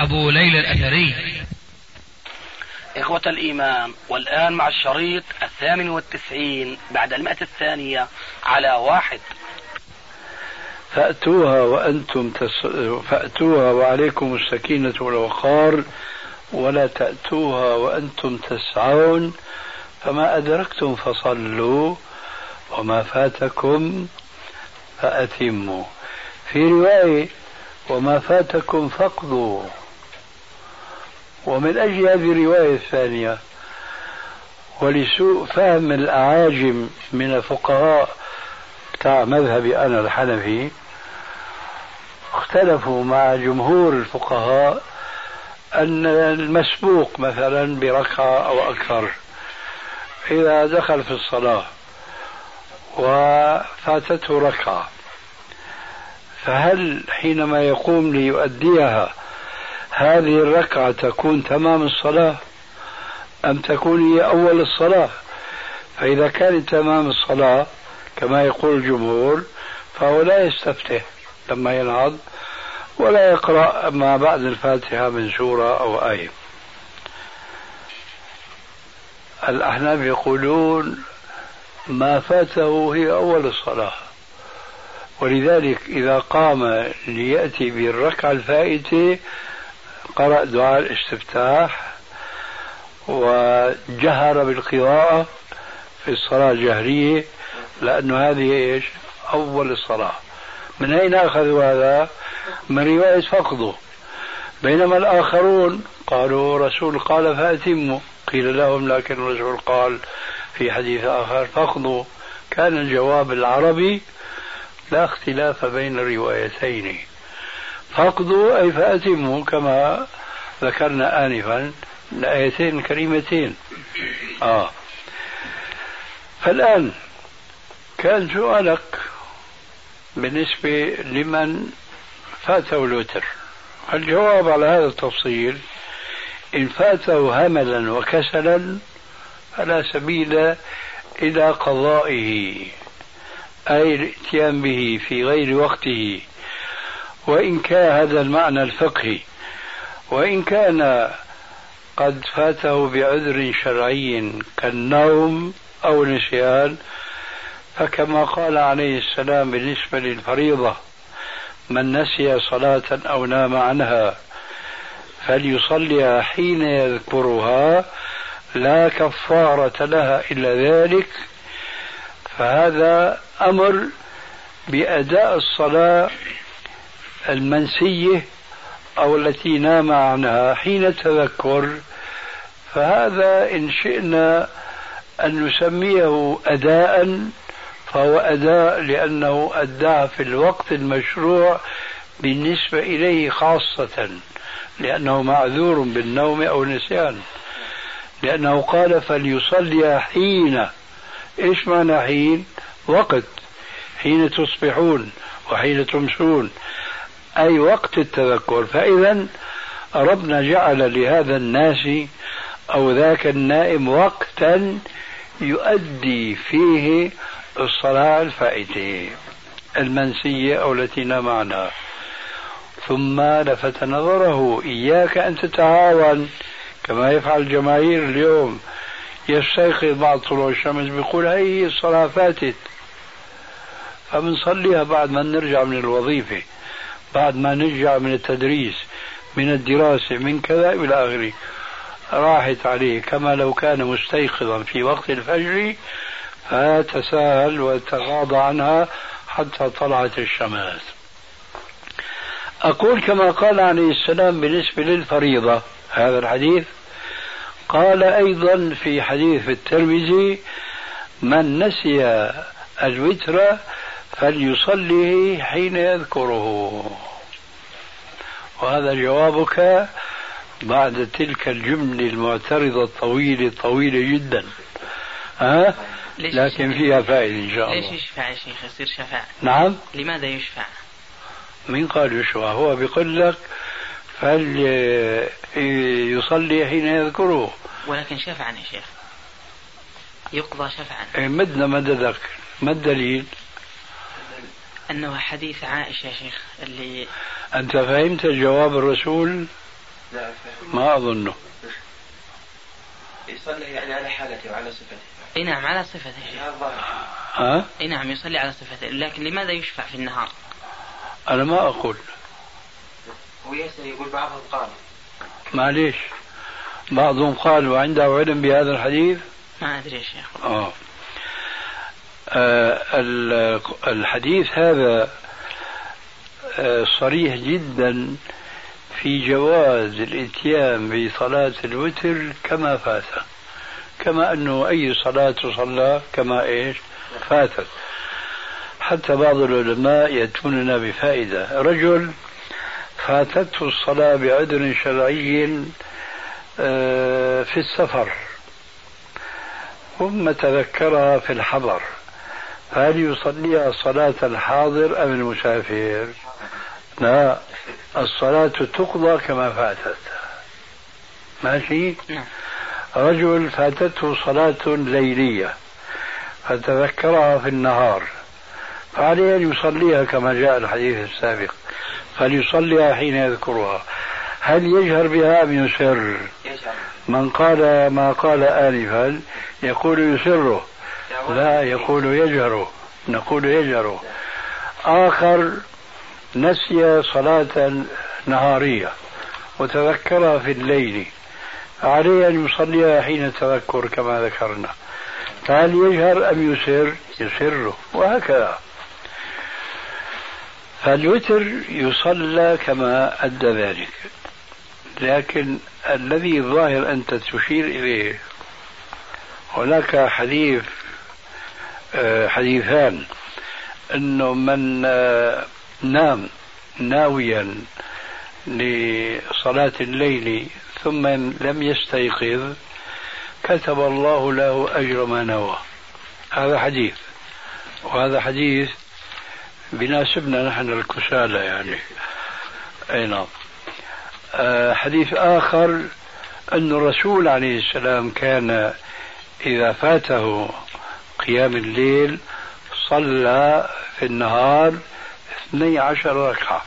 أبو ليلى الأثري. إخوة الإيمان والآن مع الشريط الثامن والتسعين بعد المئة الثانية على واحد. فأتوها وأنتم تس... فأتوها وعليكم السكينة والوقار ولا تأتوها وأنتم تسعون. فما أدركتم فصلوا وما فاتكم فأتموا. في رواية وما فاتكم فاقضوا. ومن أجل هذه الرواية الثانية ولسوء فهم الأعاجم من الفقهاء بتاع مذهبي أنا الحنفي اختلفوا مع جمهور الفقهاء أن المسبوق مثلا بركعة أو أكثر إذا دخل في الصلاة وفاتته ركعة فهل حينما يقوم ليؤديها هذه الركعة تكون تمام الصلاة أم تكون هي أول الصلاة؟ فإذا كانت تمام الصلاة كما يقول الجمهور فهو لا يستفتح لما ينهض ولا يقرأ ما بعد الفاتحة من سورة أو آية. الأحناف يقولون ما فاته هي أول الصلاة. ولذلك إذا قام ليأتي بالركعة الفائتة قرأ دعاء الاستفتاح وجهر بالقراءة في الصلاة الجهرية لأنه هذه إيش؟ أول الصلاة. من أين أخذوا هذا؟ من رواية فقده. بينما الآخرون قالوا رسول قال فأتموا. قيل لهم لكن الرسول قال في حديث آخر فقدوا. كان الجواب العربي لا اختلاف بين الروايتين. فاقضوا أي فأتموا كما ذكرنا آنفا الآيتين الكريمتين آه. فالآن كان سؤالك بالنسبة لمن فاته الوتر الجواب على هذا التفصيل؟ إن فاته هملا وكسلا فلا سبيل إلى قضائه أي الاتيان به في غير وقته. وإن كان هذا المعنى الفقهي وإن كان قد فاته بعذر شرعي كالنوم أو نسيان فكما قال عليه السلام بالنسبة للفريضة من نسي صلاة أو نام عنها فليصليها حين يذكرها لا كفارة لها إلا ذلك فهذا أمر بأداء الصلاة المنسية أو التي نام عنها حين التذكر فهذا إن شئنا أن نسميه أداء فهو أداء لأنه أداه في الوقت المشروع بالنسبة إليه خاصة لأنه معذور بالنوم أو النسيان لأنه قال فليصلي حين. إيش معنى حين؟ وقت. حين تصبحون وحين تمسون أي وقت التذكر. فإذا ربنا جعل لهذا الناس أو ذاك النائم وقتا يؤدي فيه الصلاة الفائتة المنسية أو التي نام عنها ثم لفت نظره إياك أن تتعاون. كما يفعل الجماهير اليوم. يستيقظ بعد طلوع الشمس بيقول هي الصلاة فاتت. فبنصليها بعد ما نرجع من الوظيفة. بعد ما نرجع من التدريس من الدراسة من كذا إلى آخره. راحت عليه كما لو كان مستيقظا في وقت الفجر فتساهل وتغاضى عنها حتى طلعت الشمس. أقول كما قال عليه السلام بالنسبة للفريضة هذا الحديث. قال أيضا في حديث الترمذي من نسي الوتر فليصلي حين يذكره. وهذا جوابك بعد تلك الجملة المعترضة الطويلة الطويلة جدا. ها؟ لكن فيها فائدة إن شاء الله. ليش يشفع يا شيخ؟ يصير شفاعة نعم؟ لماذا يشفع؟ مين قال يشفع؟ هو بيقول لك فهل يصلي حين يذكره. ولكن شفعا يا شيخ. يقضى شفعا. إيه، مدنا مددك ما الدليل؟ أنه حديث عائشة يا شيخ اللي أنت فهمت جواب الرسول؟ لا ما أظنه. يصلي يعني على حالته وعلى صفته. إي نعم على صفته. ها؟ إي نعم يصلي على صفته. لكن لماذا يشفع في النهار؟ أنا ما أقول. هو يسأل يقول بعضهم قال. معليش. بعضهم قال وعنده علم بهذا الحديث؟ ما أدري يا شيخ. آه, آه. الحديث هذا آه صريح جدا في جواز الإتيان بصلاة الوتر كما فات. كما أنه أي صلاة تصلى كما إيش؟ فاتت. حتى بعض العلماء يأتوننا بفائدة. رجل فاتته الصلاة بعذر شرعي آه، في السفر ثم تذكرها في الحضر. هل يصليها صلاة الحاضر أم المسافر؟ لا الصلاة تقضى كما فاتت. ماشي؟ نعم. رجل فاتته صلاة ليلية فتذكرها في النهار فعليه أن يصليها كما جاء الحديث السابق فليصليها حين يذكرها. هل يجهر بها أم يسر؟ من قال ما قال آنفا يقول يسره. لا يقول يجهر نقول يجهر. آخر نسي صلاة نهارية وتذكرها في الليل. عليه أن يصليها حين التذكر كما ذكرنا. فهل يجهر أم يسر؟ يسر وهكذا. فالوتر يصلى كما أدى ذلك. لكن الذي الظاهر أنت تشير إليه هناك حديث حديثان. أنه من آه، نام ناويا لصلاة الليل ثم لم يستيقظ كتب الله له أجر ما نوى. هذا حديث. وهذا حديث بناسبنا نحن الكسالى يعني. أي نعم. آه حديث آخر أن الرسول عليه السلام كان إذا فاته قيام الليل صلى في النهار اثني عشر ركعة.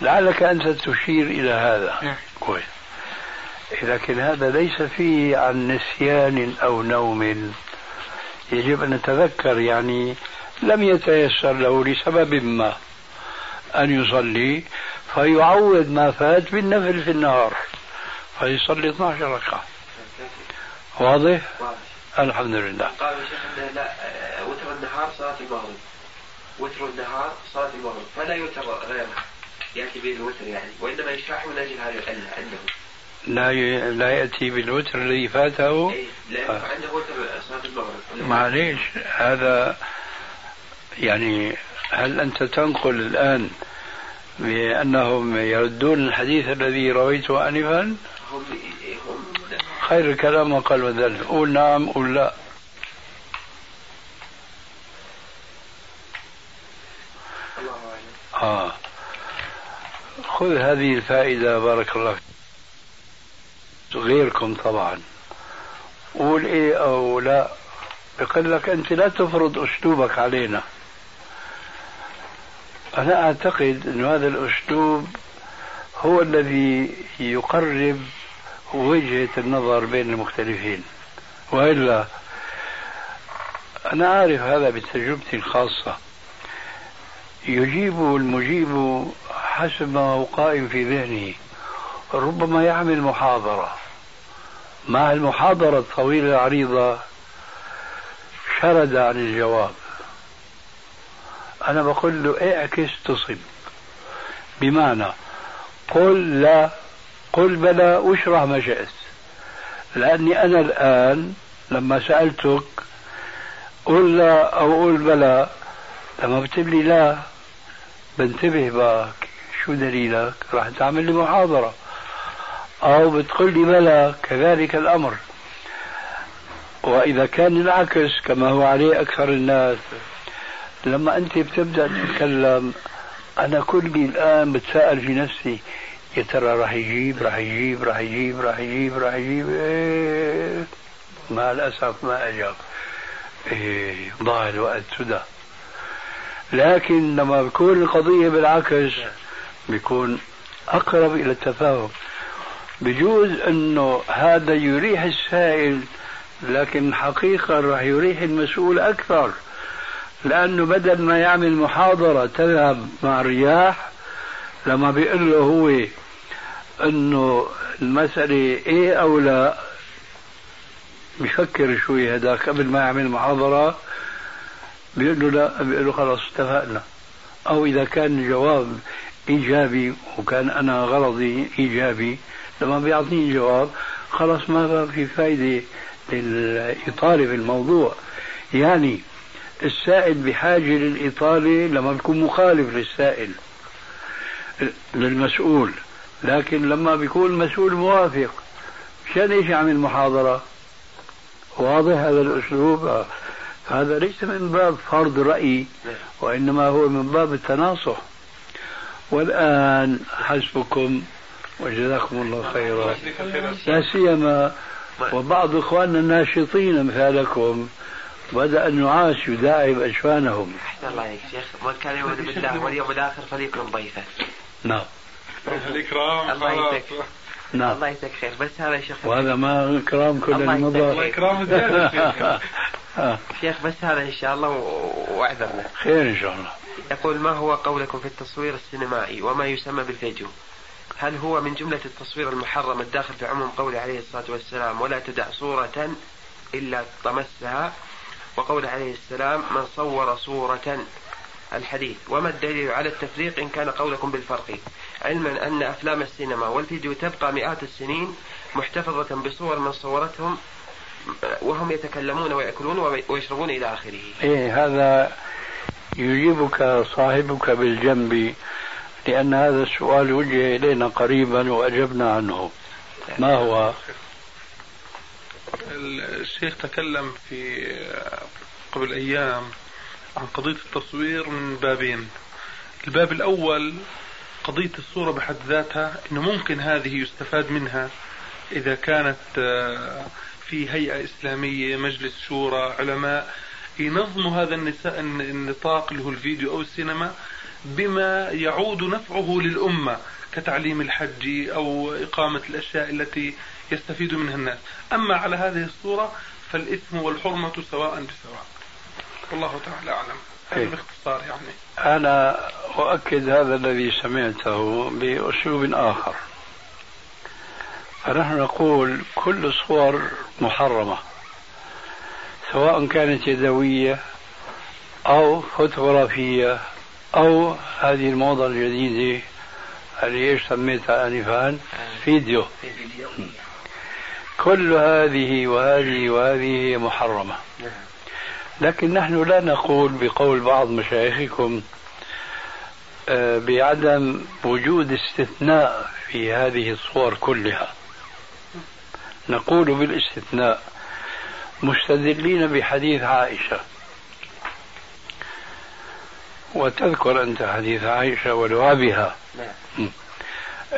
لعلك أنت تشير إلى هذا. نعم. كويس. لكن هذا ليس فيه عن نسيان أو نوم. يجب أن نتذكر يعني لم يتيسر له لسبب ما. أن يصلي فيعوض ما فات بالنفل في النهار. فيصلي 12 ركعة. واضح؟ الحمد لله قال الشيخ لا وتر النهار صلاة المغرب. وتر النهار صلاة المغرب. فلا يوتر غيرها يأتي به الوتر يعني. وإنما يشرحه من أجل هذا عنده. لا ي... لا يأتي بالوتر الذي فاته. إيه لا آه. عنده وتر صلاة المغرب. معليش هذا يعني هل أنت تنقل الآن بأنهم يردون الحديث الذي رويته آنفا؟ خير الكلام ما قال وذل قول نعم قول لا. آه. خذ هذه الفائدة بارك الله فيك. غيركم طبعا. قول إيه أو لا. بقول لك أنت لا تفرض أسلوبك علينا. أنا أعتقد إن هذا الأسلوب هو الذي يقرب وجهة النظر بين المختلفين. وإلا أنا عارف هذا بتجربتي الخاصة. يجيب المجيب حسب ما هو قائم في ذهنه. ربما يعمل محاضرة. مع المحاضرة الطويلة العريضة شرد عن الجواب. أنا بقول له اعكس تصب بمعنى قل لا قل بلى واشرح ما شئت لأني أنا الآن لما سألتك قل لا أو قل بلى لما بتقول لي لا بنتبه بقى شو دليلك؟ راح تعمل لي محاضرة. أو بتقول لي بلى كذلك الأمر. وإذا كان العكس كما هو عليه أكثر الناس. لما أنت بتبدأ تتكلم أنا كلي الآن بتساءل في نفسي يا ترى راح يجيب راح يجيب راح يجيب راح يجيب راح يجيب إيه؟ مع الأسف ما أجاب. إيه ضاع الوقت سدى لكن لما بكون القضية بالعكس بيكون أقرب إلى التفاهم. بجوز أنه هذا يريح السائل لكن حقيقة راح يريح المسؤول أكثر. لأنه بدل ما يعمل محاضرة تذهب مع الرياح لما بيقول له هو أنه المسألة إيه أو لا؟ بيفكر شوي هذاك قبل ما يعمل محاضرة. بيقول له لا بيقول له خلاص اتفقنا. أو إذا كان الجواب إيجابي وكان أنا غرضي إيجابي لما بيعطيني جواب خلاص ما في فايدة للإطالة في الموضوع. يعني السائل بحاجة للإطالة لما بيكون مخالف للسائل للمسؤول. لكن لما بيكون المسؤول موافق مشان إيش يعمل محاضرة؟ واضح هذا الأسلوب. هذا ليس من باب فرض رأي وإنما هو من باب التناصح. والآن حسبكم وجزاكم الله خيرا. لا سيما وبعض إخواننا الناشطين أمثالكم بدأ النعاس يداعب أجفانهم. أحسن الله عليك شيخ. من كان يؤمن بالله واليوم الآخر فليكرم ضيفه. نعم. الإكرام الله يجزاك نعم. الله يجزاك خير. بس هذا يا شيخ وهذا ما إكرام كل الله المضى يجزاك إكرام شيخ بس هذا إن شاء الله واعذرنا. خير إن شاء الله. يقول ما هو قولكم في التصوير السينمائي وما يسمى بالفيديو؟ هل هو من جملة التصوير المحرم الداخل في عموم قوله عليه الصلاة والسلام ولا تدع صورة إلا طمسها؟ وقول عليه السلام من صور صورة الحديث. وما الدليل على التفريق إن كان قولكم بالفرق؟ علما أن أفلام السينما والفيديو تبقى مئات السنين محتفظة بصور من صورتهم وهم يتكلمون ويأكلون ويشربون إلى آخره. إيه هذا يجيبك صاحبك بالجنب لأن هذا السؤال وجه إلينا قريبا وأجبنا عنه. ما هو؟ الشيخ تكلم في قبل أيام عن قضية التصوير من بابين. الباب الأول قضية الصورة بحد ذاتها أنه ممكن هذه يستفاد منها إذا كانت آه، في هيئة إسلامية مجلس شورى علماء ينظموا هذا النساء النطاق اللي هو الفيديو أو السينما بما يعود نفعه للأمة كتعليم الحج أو إقامة الأشياء التي يستفيد منها الناس. أما على هذه الصورة فالإثم والحرمة سواء بسواء. والله تعالى أعلم. هذا. باختصار يعني. أنا أؤكد هذا الذي سمعته بأسلوب آخر. فنحن نقول كل الصور محرمة سواء كانت يدوية أو فوتوغرافية أو هذه الموضة الجديدة اللي إيش سميتها آنفا فيديو. كل هذه وهذه وهذه محرمة. لكن نحن لا نقول بقول بعض مشايخكم آه، بعدم وجود استثناء في هذه الصور كلها. نقول بالاستثناء مستدلين بحديث عائشة. وتذكر أنت حديث عائشة ولعبها نعم.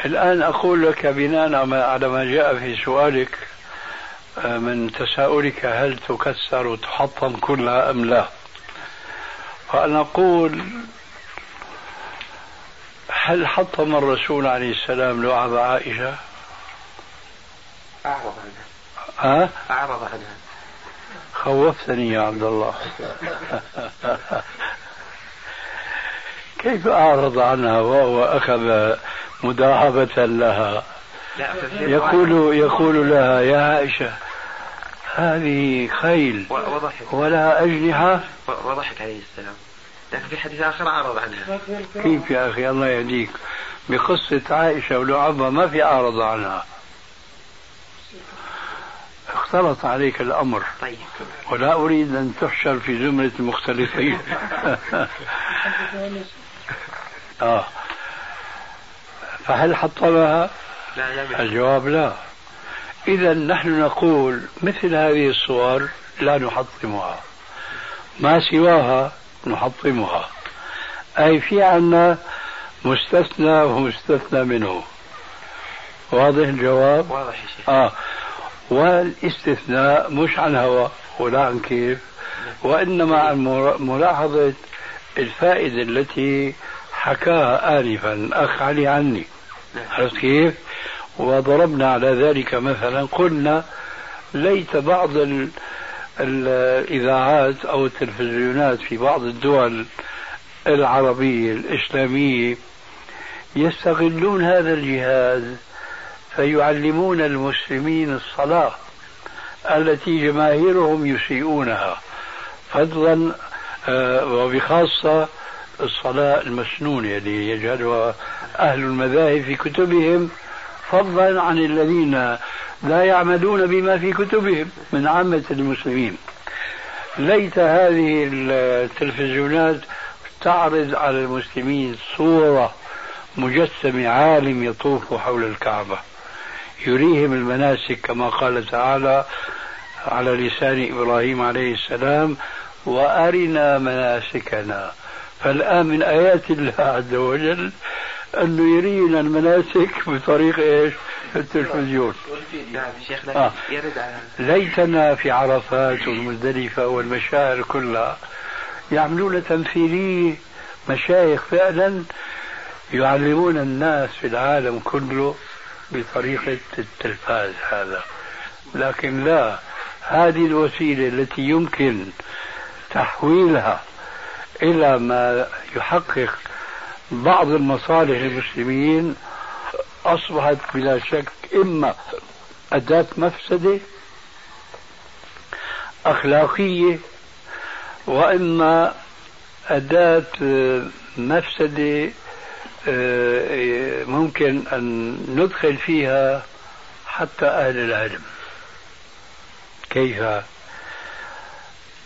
الآن أقول لك بناء على ما جاء في سؤالك من تساؤلك هل تكسر وتحطم كلها أم لا؟ فأنا أقول هل حطم الرسول عليه السلام لعب عائشة؟ أعرض عنها. ها؟ أعرض عنها. خوفتني يا عبد الله. كيف أعرض عنها وهو أخذ مداهبة لها؟ يقول يقول لها يا عائشة هذه خيل وضحك ولها أجنحة وضحك عليه السلام. لكن في حديث آخر أعرض عنها. كيف يا أخي؟ الله يهديك. بقصة عائشة ولعبها ما في أعرض عنها. اختلط عليك الأمر. طيب. ولا أريد أن تحشر في زمرة المختلفين. آه. فهل حطمها؟ لا لم الجواب لا. إذا نحن نقول مثل هذه الصور لا نحطمها. ما سواها نحطمها. أي في عنا مستثنى ومستثنى منه. واضح الجواب؟ واضح يا شيخ. آه. والاستثناء مش عن هوى ولا عن كيف وإنما عن ملاحظة الفائدة التي حكاها آنفا أخ علي عني. نعم. عرفت كيف؟ وضربنا على ذلك مثلا قلنا ليت بعض ال الإذاعات أو التلفزيونات في بعض الدول العربية الإسلامية يستغلون هذا الجهاز فيعلمون المسلمين الصلاة التي جماهيرهم يسيئونها. فضلا آه، وبخاصة الصلاة المسنونة اللي يجهلها أهل المذاهب في كتبهم فضلا عن الذين لا يعملون بما في كتبهم من عامة المسلمين. ليت هذه التلفزيونات تعرض على المسلمين صورة مجسم عالم يطوف حول الكعبة. يريهم المناسك كما قال تعالى على لسان إبراهيم عليه السلام وأرنا مناسكنا. فالآن من آيات الله عز وجل أنه يرينا المناسك بطريق إيش؟ التلفزيون. نعم شيخ آه. يرد على ليتنا في عرفات والمزدلفة والمشاعر كلها يعملون تمثيلية مشايخ فعلا يعلمون الناس في العالم كله بطريقة التلفاز هذا. لكن لا هذه الوسيلة التي يمكن تحويلها إلى ما يحقق بعض المصالح المسلمين أصبحت بلا شك إما أداة مفسدة أخلاقية وإما أداة مفسدة آه، ممكن أن ندخل فيها حتى أهل العلم. كيف؟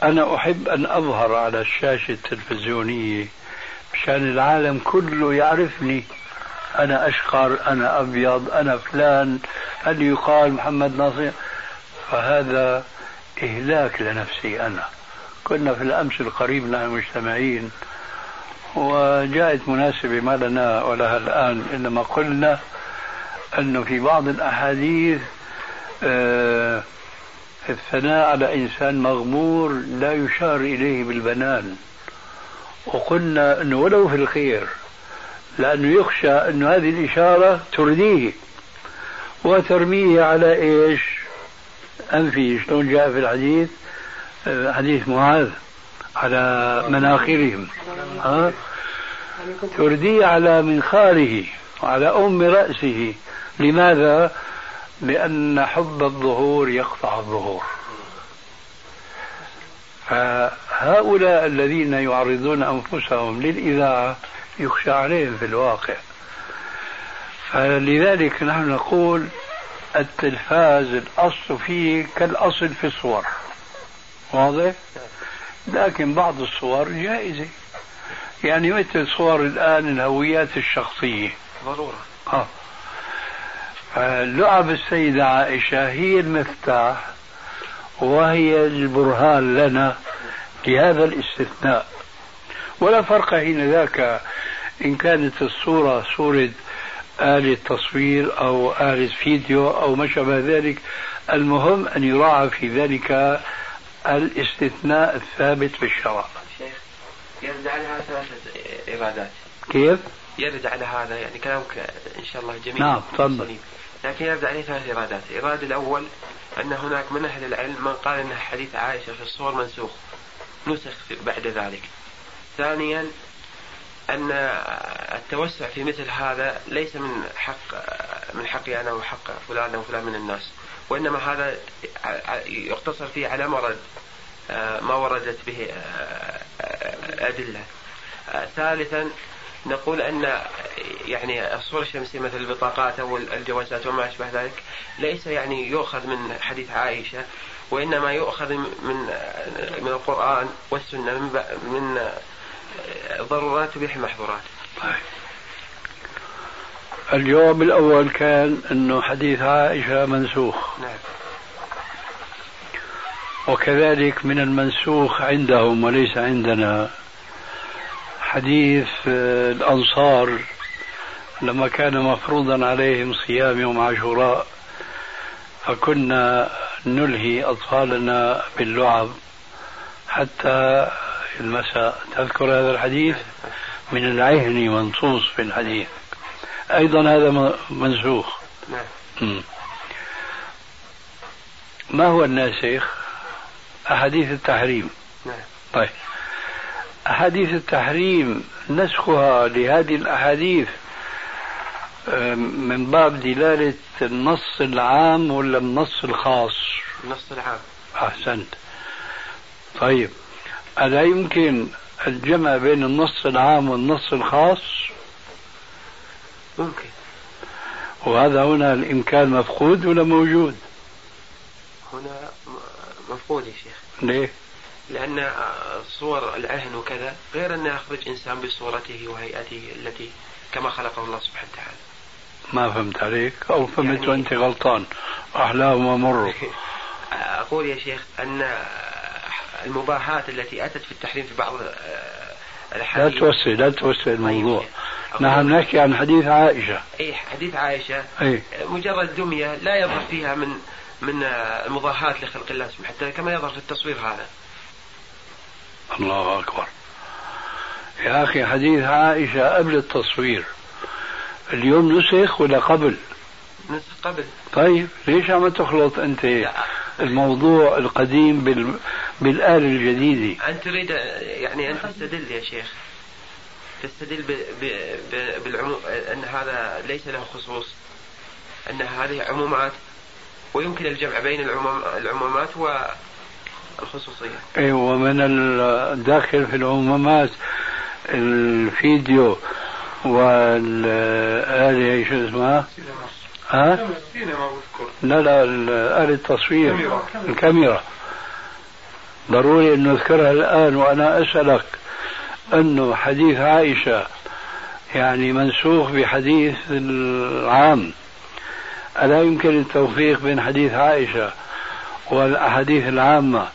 أنا أحب أن أظهر على الشاشة التلفزيونية مشان العالم كله يعرفني. أنا أشقر أنا أبيض أنا فلان هل يقال محمد ناصر؟ فهذا إهلاك لنفسي أنا. كنا في الأمس القريب نحن مجتمعين وجاءت مناسبة ما لنا ولها الآن إنما قلنا أنه في بعض الأحاديث آه الثناء على إنسان مغمور لا يشار إليه بالبنان. وقلنا أنه ولو في الخير لأنه يخشى أن هذه الإشارة ترديه وترميه على إيش؟ أنفي شلون جاء في الحديث؟ حديث معاذ على مناخرهم ها؟ ترديه على منخاره وعلى أم رأسه. لماذا؟ لأن حب الظهور يقطع الظهور. فهؤلاء الذين يعرضون أنفسهم للإذاعة يخشى عليهم في الواقع. فلذلك نحن نقول التلفاز الأصل فيه كالأصل في الصور. واضح؟ لكن بعض الصور جائزة. يعني مثل صور الآن الهويات الشخصية. ضرورة. آه. فلعب السيدة عائشة هي المفتاح وهي البرهان لنا. لهذا الاستثناء. ولا فرق حين ذاك إن كانت الصورة صورة آلة تصوير أو آلة فيديو أو ما شابه ذلك المهم أن يراعى في ذلك الاستثناء الثابت في الشرع. شيخ يرد على هذا ثلاثة إرادات كيف؟ يرد على هذا؟ يعني كلامك إن شاء الله جميل. نعم تفضل. لكن يرد عليه ثلاث إرادات. الإرادة الأول أن هناك من أهل العلم من قال أن حديث عائشة في الصور منسوخ. نسخ بعد ذلك. ثانيا أن التوسع في مثل هذا ليس من حق من حقي أنا وحق فلان أو فلان من الناس وإنما هذا يقتصر فيه على مرض ما وردت به أدلة. ثالثا نقول أن يعني الصورة الشمسية مثل البطاقات أو الجوازات وما أشبه ذلك ليس يعني يؤخذ من حديث عائشة وإنما يؤخذ من من القرآن والسنة من, من ضرورات تبيح المحظورات. الجواب الأول كان أنه حديث عائشة منسوخ. نعم. وكذلك من المنسوخ عندهم وليس عندنا. حديث آه، الأنصار لما كان مفروضا عليهم صيام يوم عاشوراء فكنا نلهي أطفالنا باللعب حتى المساء. تذكر هذا الحديث؟ من العهن منصوص في الحديث. أيضا هذا منسوخ. نعم. ما هو الناسخ أحاديث التحريم. نعم. طيب. أحاديث التحريم نسخها لهذه الأحاديث من باب دلالة النص العام ولا النص الخاص؟ النص العام. أحسنت. طيب ألا يمكن الجمع بين النص العام والنص الخاص؟ ممكن. وهذا هنا الإمكان مفقود ولا موجود؟ هنا مفقود يا شيخ. ليه؟ لأن صور العهن وكذا غير أن يخرج إنسان بصورته وهيئته التي كما خلقه الله سبحانه وتعالى. ما فهمت عليك. أو فهمت يعني وأنت غلطان. أحلام ومر. أقول يا شيخ أن المباحات التي أتت في التحريم في بعض الأحاديث لا توسع لا توسع الموضوع. طيب. نحن نحكي عن حديث عائشة. أي حديث عائشة. أي. مجرد دمية لا يظهر فيها من من المضاهاة لخلق الله سبحانه وتعالى كما يظهر في التصوير هذا. الله أكبر. يا أخي حديث عائشة قبل التصوير. اليوم نسخ ولا قبل؟ نسخ قبل. طيب ليش عم تخلط أنت لا. الموضوع القديم بال... بالآلة الجديدة؟ أنت تريد يعني أن تستدل يا شيخ. تستدل ب... ب... ب... بالعموم أن هذا ليس له خصوص. أن هذه عمومات. ويمكن الجمع بين العموم... العمومات والخصوصية. أيوة ومن الداخل في العمومات الفيديو والآلة شو اسمها؟ ها؟ لا لا آلة التصوير الكاميرا ضروري أن نذكرها الآن وأنا أسألك أنه حديث عائشة يعني منسوخ بحديث العام ألا يمكن التوفيق بين حديث عائشة والأحاديث العامة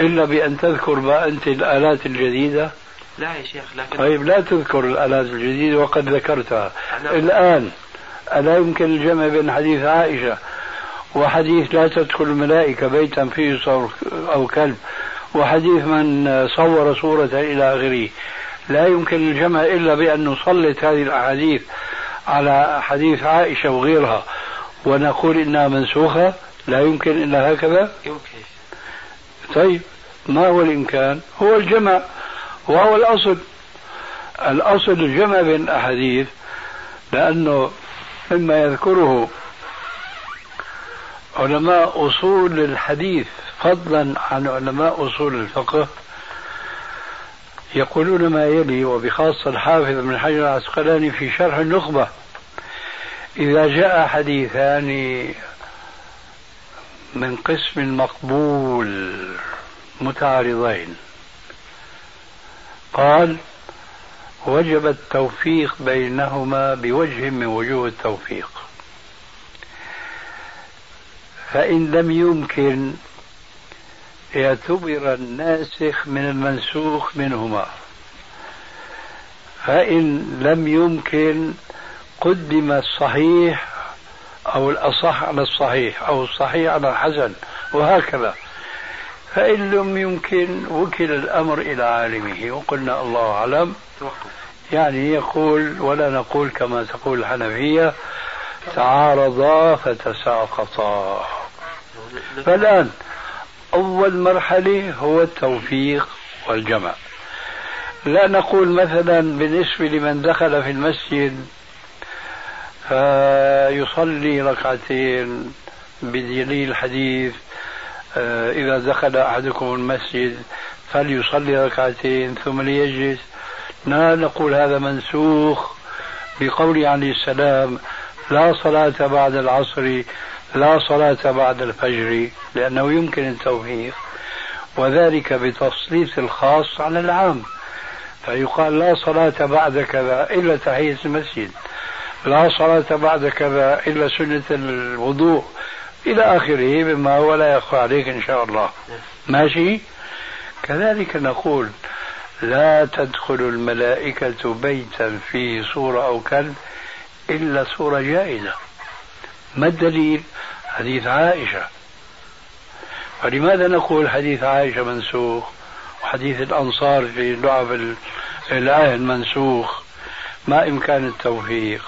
إلا بأن تذكر بقى أنت الآلات الجديدة لا يا شيخ لكن طيب لا تذكر الآلات الجديدة وقد ذكرتها. الآن ألا يمكن الجمع بين حديث عائشة وحديث لا تدخل الملائكة بيتا فيه صور أو كلب وحديث من صور صورة إلى آخره. لا يمكن الجمع إلا بأن نسلط هذه الأحاديث على حديث عائشة وغيرها ونقول إنها منسوخة لا يمكن إلا هكذا. يمكن. طيب ما هو الإمكان؟ هو الجمع. وهو الأصل. الأصل الجمع بين الأحاديث لأنه مما يذكره علماء أصول الحديث فضلا عن علماء أصول الفقه يقولون ما يلي وبخاصة الحافظ من حجر العسقلاني في شرح النخبة إذا جاء حديثان من قسم مقبول متعارضين. قال وجب التوفيق بينهما بوجه من وجوه التوفيق. فإن لم يمكن اعتبر الناسخ من المنسوخ منهما. فإن لم يمكن قدم الصحيح أو الأصح على الصحيح أو الصحيح على الحسن وهكذا. فإن لم يمكن وكل الأمر إلى عالمه وقلنا الله أعلم. يعني يقول ولا نقول كما تقول الحنفية تعارضا فتساقطا فالآن أول مرحلة هو التوفيق والجمع لا نقول مثلا بالنسبة لمن دخل في المسجد فيصلي ركعتين بدليل الحديث إذا دخل أحدكم المسجد فليصلي ركعتين ثم ليجلس. لا نقول هذا منسوخ بقول عليه السلام لا صلاة بعد العصر لا صلاة بعد الفجر لأنه يمكن التوفيق. وذلك بتسليط الخاص على العام. فيقال لا صلاة بعد كذا إلا تحية المسجد لا صلاة بعد كذا إلا سنة الوضوء. إلى آخره مما هو لا يخفى عليك إن شاء الله. ماشي؟ كذلك نقول لا تدخل الملائكة بيتا فيه صورة أو كلب إلا صورة جائزة. ما الدليل؟ حديث عائشة. فلماذا نقول حديث عائشة منسوخ؟ وحديث الأنصار في لعب الآية منسوخ ما إمكان التوفيق.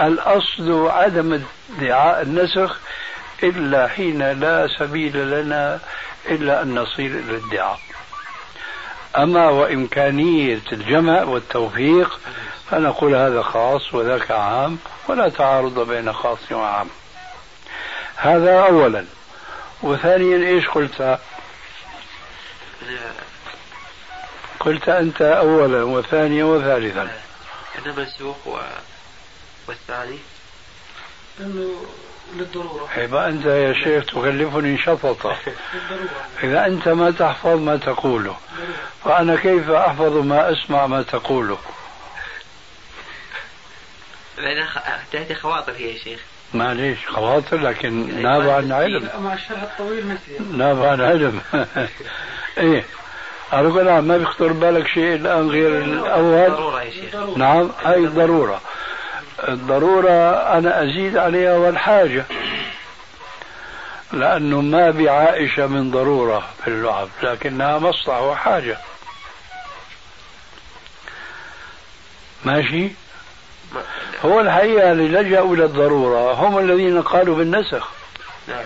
الأصل عدم ادعاء النسخ إلا حين لا سبيل لنا إلا أن نصير إلى الادعاء أما وإمكانية الجمع والتوفيق فنقول هذا خاص وذاك عام ولا تعارض بين خاص وعام. هذا أولا. وثانيا إيش قلت؟ قلت أنت أولا وثانيا وثالثا. أنا و... والثاني أنه للضرورة. يبقى أنت يا شيخ تكلفني شفطة إذا أنت ما تحفظ ما تقوله. فأنا كيف أحفظ ما أسمع ما تقوله؟ لأن تأتي خواطر هي يا شيخ. معليش خواطر لكن ناب عن علم. مع الشرح الطويل نسي ناب عن علم. إيه أقول ما بيخطر بالك شيء الآن غير الأول؟ ضرورة يا شيخ. نعم هاي الضرورة الضرورة أنا أزيد عليها والحاجة. لأنه ما بعائشة من ضرورة في اللعب لكنها مصلحة وحاجة. ماشي؟ هو الحقيقة اللي لجأوا إلى الضرورة هم الذين قالوا بالنسخ. نعم.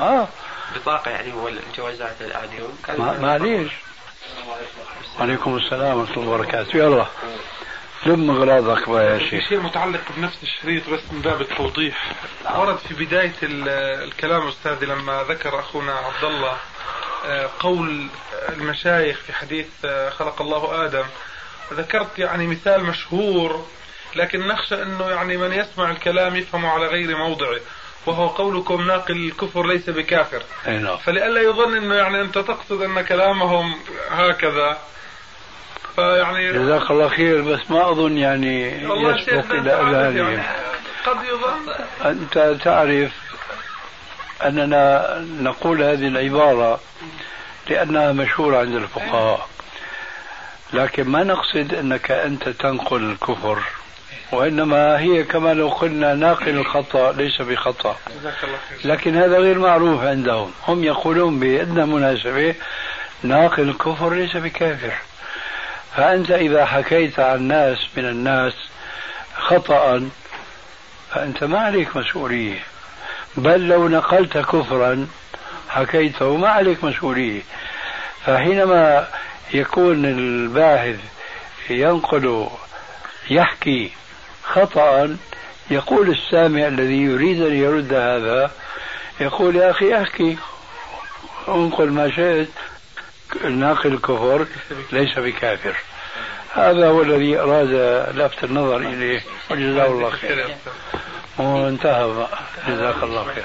آه بطاقة يعني والجوازات الآن يوم. ما- معليش. وعليكم السلام ورحمة الله وبركاته. يلا. لم أغراضك بقى يا شيخ. شيء متعلق بنفس الشريط بس من باب التوضيح. ورد في بداية ال- الكلام أستاذي لما ذكر أخونا عبد الله آه، قول المشايخ في حديث آه، خلق الله آدم ذكرت يعني مثال مشهور لكن نخشى أنه يعني من يسمع الكلام يفهمه على غير موضعه وهو قولكم ناقل الكفر ليس بكافر. نعم. فلئلا يظن إنه يعني أنت تقصد إن كلامهم هكذا. فيعني جزاك الله خير بس ما أظن يعني أنت عارف أذهانهم. يعني قد يظن أنت تعرف أننا نقول هذه العبارة لأنها مشهورة عند الفقهاء. لكن ما نقصد أنك أنت تنقل الكفر وإنما هي كما لو قلنا ناقل الخطأ ليس خير. لكن هذا غير معروف عندهم. هم يقولون بأدنى مناسبة ناقل الكفر ليس بكافر. فأنت إذا حكيت عن ناس من الناس خطأ فأنت ما عليك مسؤولية. بل لو نقلت كفرا حكيته ما عليك مسؤولية. فحينما يكون الباحث ينقل يحكي خطأ يقول السامع الذي يريد أن يرد هذا يقول يا أخي أحكي انقل ما شئت. ناقل الكفر ليس بكافر. هذا هو الذي أراد لفت النظر إليه. وجزاه الله خير. وانتهى. جزاك الله خير.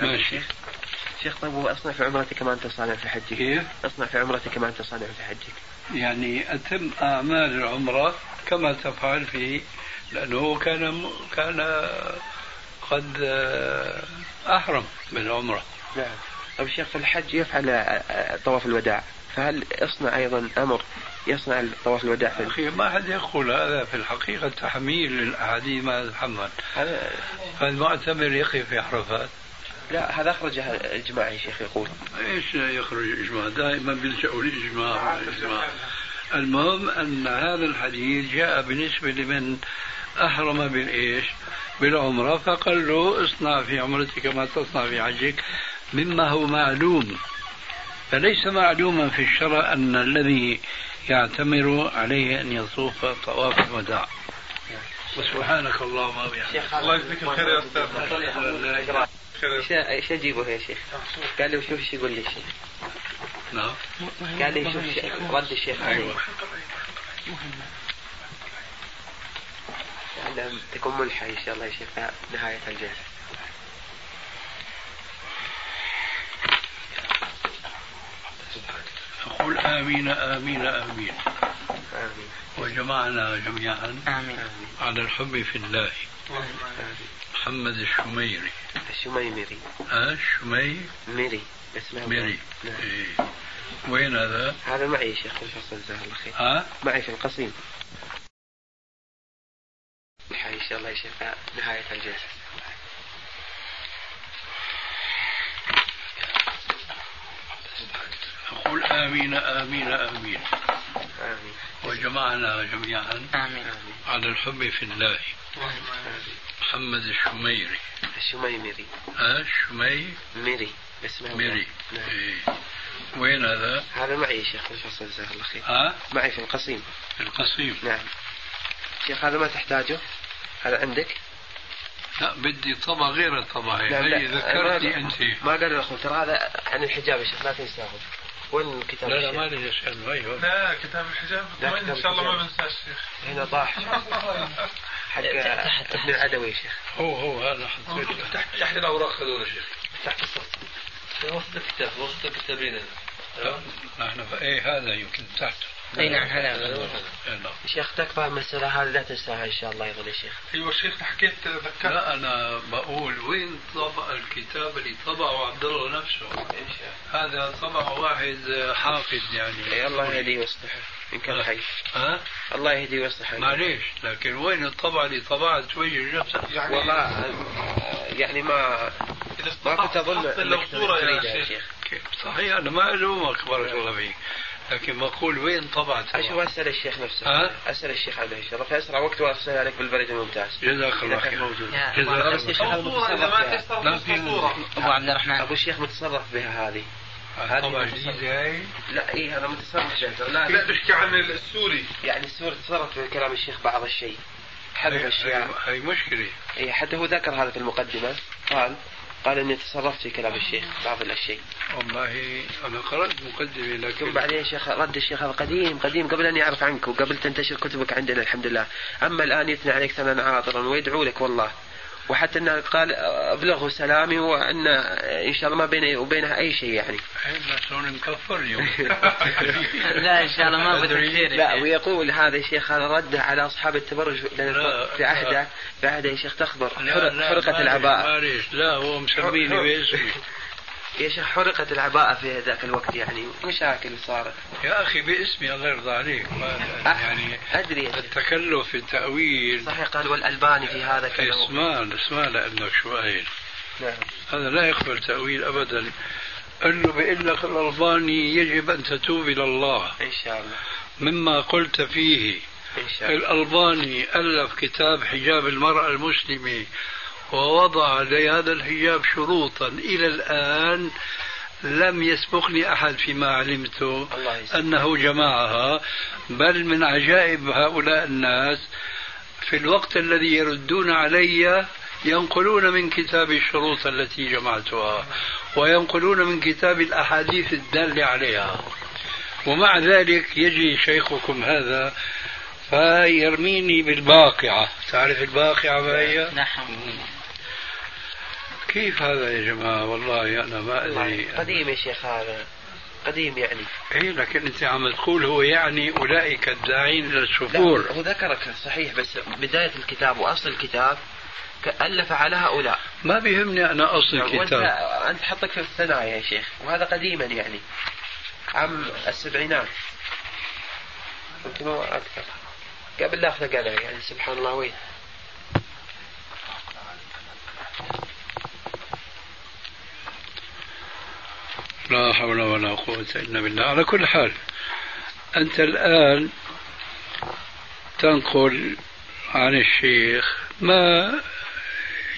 ماشي. شيخ طيب وأصنع في عمرتك كما أنت صانع في حجك. كيف؟ أصنع في عمرتك كما أنت صانع في حجك. يعني أتم أعمال العمرة كما تفعل فيه لأنه كان كان قد آه، أحرم بالعمرة نعم. طيب الشيخ في الحج يفعل آه، آه، طواف الوداع فهل اصنع أيضا أمر يصنع طواف الوداع في أخي ما حد يقول هذا في الحقيقة تحميل للأحاديث ما تحمل فالمعتمر يقف في عرفات. لا هذا اخرجه الجماعه يا شيخ يقول. إيش يخرج الاجماع؟ دائما بيلجأوا الاجماع. المهم أن هذا الحديث جاء بالنسبة لمن احرم بالايش؟ بالعمره فقال له اصنع في عمرتك كما تصنع في حجك مما هو معلوم. فليس معلوما في الشرع أن الذي يعتمر عليه أن يطوف طواف الوداع. وسبحانك اللهم وبحمدك. الله يجزيك الخير يا أستاذ. إيش اجيبه يا شيخ؟ قال لي شوف إيش يقول لي الشيخ نعم. قال لي شوف رد الشيخ أيوه. لعل تكون ملحة إن شاء الله يا شيخ نهاية الجلسة. قل آمين آمين آمين. آمين وجمعنا جميعا آمين. على الحب في الله. محمد الشميري. الشميمري ها الشمي ميري. اسمه ميري. نعم. إيه. وين هذا؟ هذا معي يا شيخ في جزاه الله خير. ها؟ معي في القصيم. إن شاء الله يا شيخ نهاية الجلسة. قل آمين آمين آمين. آمين. وجمعنا جميعا آمين. على الحب في الله. محمد الشميري. الشميمري ها الشمي ميري. نعم. إيه. وين هذا؟ هذا معي يا شيخ في الفصل جزاه الله خير. ها؟ معي في القصيم. القصيم. نعم. شيخ هذا ما تحتاجه؟ هذا عندك؟ لا بدي طبع غير الطبع هي لا، ذكرتني ما- أنت. ما قال الاخو ترى هذا عن الحجاب يا شيخ لا تنساه وين الكتاب لا لا الشيخ؟ ما لي شأن أيوه. لا كتاب الحجاب كتاب إن شاء الله ما. بنساه الشيخ هنا طاح. حق تحت- ابن العدوي يا شيخ. هو هو هذا حطيته تحت تحت الأوراق هذول يا شيخ. تحت الصف وسط الكتاب وسط الكتابين. نحن إيه هذا يمكن تحته أي نعم هذا إيه، نعم. شيخ تكفى المسألة هذه لا تنساها إن شاء الله يظل يا شيخ أيوه شيخ حكيت ذكرت. لا أنا بقول وين طبع الكتاب اللي طبعه عبد الله نفسه؟ هذا طبع واحد حافظ يعني. إي الله يهديه ويصلحه إن كان حي. ها؟ الله يهديه ويصلحه. معليش لكن وين الطبعه اللي طبعت وجه نفسك يعني والله يعني ما ما كنت أظن لو أنك صورة يا شيخ؟ صحيح أنا ما ألومك بارك الله فيك لكن بقول وين طبعت أشوف أسأل الشيخ نفسه. ها؟ أسأل الشيخ شاء الله. في أسرع وقت وأرسل عليك بالبريد الممتاز. جزاك الله خير جزاك في- صورة أبو عبد الرحمن. أبو الشيخ متصرف بها هذه. هذه طبعا. متصرف. جديده هي لا إيه هذا متصرف لا لا. تحكي عن السوري؟ يعني السورة تصرف في كلام الشيخ بعض الشيء. حذف أشياء هي- مشكلة. إيه حتى هو ذكر هذا في المقدمة. قال قال إني تصرفت في كلام الشيخ بعض الأشياء. والله أنا قرأت مقدمة ثم لكن بعدين شيخ رد الشيخ هذا قديم قديم قبل ان يعرف عنك وقبل تنتشر كتبك عندنا الحمد لله. أما الآن يثني عليك ثناء عاطرا ويدعو لك والله. وحتى إنه قال أبلغه سلامي وأن إن شاء الله ما بيني وبينها أي شيء يعني. إحنا اليوم؟ لا إن شاء الله ما بتكفير لا ويقول هذا الشيخ هذا رده على أصحاب التبرج في عهده. في عهده يا شيخ تخبر. حرقت العباءه لا هو مسميني باسمي. يا شيخ حرقت العباءة في ذاك الوقت يعني؟ مشاكل صارت. يا أخي باسمي الله يرضى عليك ما يعني أدري يا شيخ. التكلف في التأويل. صحيح قال والألباني في هذا كذا اسمع اسمع لأنك شو قايل نعم. هذا لا يقبل تأويل أبدا. أنه بيقول لك الألباني يجب أن تتوب إلى الله. إن شاء الله. مما قلت فيه. إن شاء الله. الألباني ألف كتاب حجاب المرأة المسلمة. ووضع لهذا الحجاب شروطا. إلى الآن لم يسبقني أحد فيما علمته أنه جمعها. بل من عجائب هؤلاء الناس في الوقت الذي يردون علي ينقلون من كتاب الشروط التي جمعتها وينقلون من كتاب الأحاديث الدالة عليها. ومع ذلك يجي شيخكم هذا فيرميني بالباقعة. تعرف الباقعة ما هي؟ نعم. كيف هذا يا جماعة؟ والله أنا ما أدري. قديم يا شيخ هذا. قديم يعني. إيه لكن أنت عم تقول هو يعني أولئك الداعين إلى لا السفور هو ذكرك صحيح بس بداية الكتاب وأصل الكتاب ألف على هؤلاء. ما بيهمني أصل وأنت الكتاب. أنت حطك في الثنايا يا شيخ وهذا قديما يعني. عام السبعينات. يمكن هو أكثر قبل لا أنا يعني سبحان الله. وين؟ لا حول ولا قوة إلا بالله. على كل حال أنت الآن تنقل عن الشيخ ما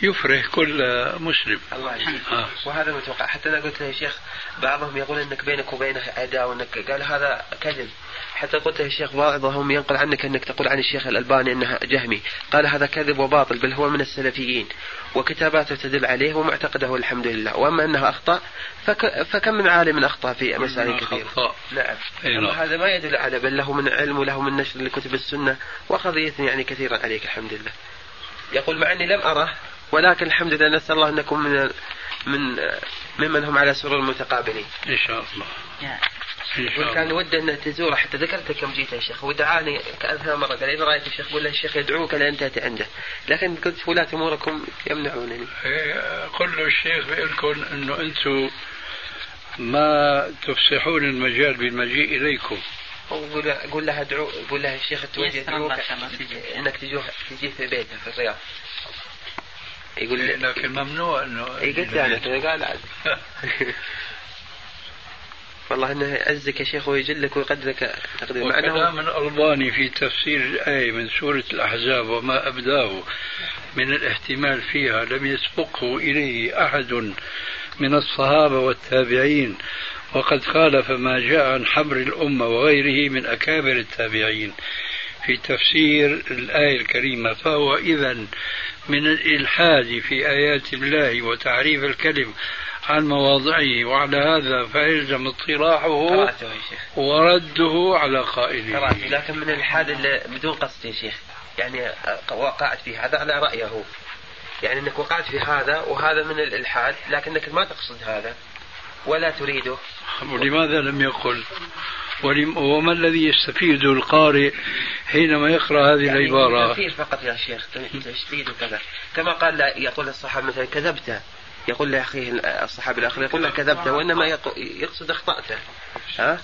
يفرح كل مسلم. الله يسلمك آه. وهذا متوقع حتى أنا قلت له يا شيخ بعضهم يقول إنك بينك وبينه عداوه وإنك قال هذا كذب. حتى قلت له يا شيخ بعضهم ينقل عنك إنك تقول عن الشيخ الألباني إنه جهمي. قال هذا كذب وباطل بل هو من السلفيين. وكتاباته تدل عليه ومعتقده الحمد لله. وأما أنه أخطأ فك فكم من عالم أخطأ في مسائل كثيرة. نعم. نعم. هذا ما يدل على بل له من علم وله من نشر لكتب السنة يثني يعني كثيرا عليك الحمد لله. يقول مع أني لم أره ولكن الحمد لله نسأل الله نكون من من ممن هم على سرور متقابلين إن شاء الله. يقول كان. وده انه تزوره حتى ذكرتك يوم جيت يا شيخ ودعاني كألفها مرة قال إذا رأيت الشيخ قول له الشيخ يدعوك لأن تأتي عنده. لكن قلت ولاة أموركم يمنعونني. قل له الشيخ بيقول لكم إنه أنتم ما تفسحون المجال بالمجيء إليكم. وقول له قول لها أدعو قول لها الشيخ توجه. إنك تجوه تجي في بيته في الرياض. يقول لكن ممنوع إنه اي قلت أنا قال عاد. والله إنه يعزك يا شيخ ويجلك ويقدرك تقدير. مع وكلام الألباني في تفسير الآية من سورة الأحزاب وما أبداه من الاحتمال فيها لم يسبقه إليه أحد من الصحابة والتابعين وقد خالف ما جاء عن حبر الأمة وغيره من أكابر التابعين. في تفسير الآية الكريمة فهو إذا من الإلحاد في آيات الله وتعريف الكلم عن مواضعه وعلى هذا فيلزم شيخ. ورده على قائله. قرأته لكن من اللي بدون قصد يا شيخ. يعني وقعت في هذا على رأيه. يعني إنك وقعت في هذا وهذا من الإلحاد لكنك ما تقصد هذا ولا تريده. ولماذا لم يقل؟ وما الذي يستفيده القارئ حينما يقرأ هذه يعني العبارة؟ تنفير فقط يا شيخ تشديد وكذا. كما قال لا يقول الصحابي مثلا كذبت. يقول لاخيه الصحابي الآخر يقول له كذبت وإنما يق- يقصد اخطأته ها؟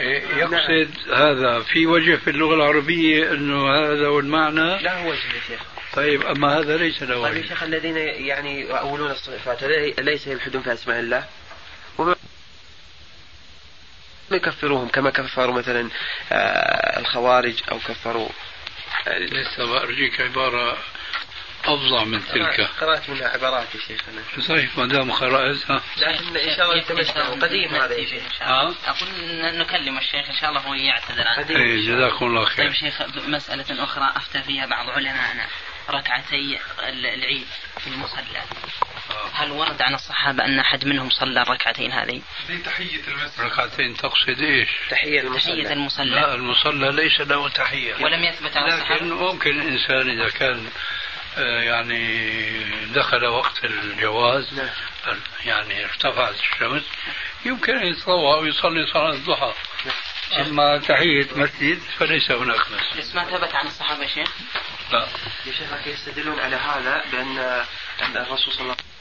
إيه، يقصد هذا. في وجه في اللغة العربية أنه هذا هو المعنى لا هو وجه يا شيخ. طيب أما هذا ليس له طيب يا وجه. شيخ الذين يعني يؤولون الصفات لي- ليس يلحدون في أسماء الله. ما يكفروهم كما كفروا مثلا آه، الخوارج أو كفروا آه، لسه بأرجيك عبارة أفظع من تلك. قرأت منها عبارات يا شيخ أنا. صحيح ما دام قرأتها لكن إن شاء الله التمسنا قديم هذا يا شيخ إن شاء الله. آه. أقول نكلم الشيخ إن شاء الله هو يعتذر. عنه قديم. إيه جزاكم الله طيب خير شيخ مسألة أخرى أفتى فيها بعض علمائنا ركعتي ال- العيد في المصلى. هل ورد عن الصحابة أن أحد منهم صلى الركعتين هذه؟ تحية المسجد. ركعتين تقصد إيش؟ تحية تحية المصلى. المصلى لا المصلى ليس له تحية. ولم يثبت عن لكن الصحابة. ممكن الإنسان إذا كان آه، يعني دخل وقت الجواز نعم. يعني ارتفعت الشمس يمكن أن يتطوع ويصلي صلاة الضحى. أما تحية مسجد فليس هناك مسجد. بس ما ثبت عن الصحابة شيخ لا. يا شيخ يستدلون على هذا بأن أن الرسول صلى الله عليه وسلم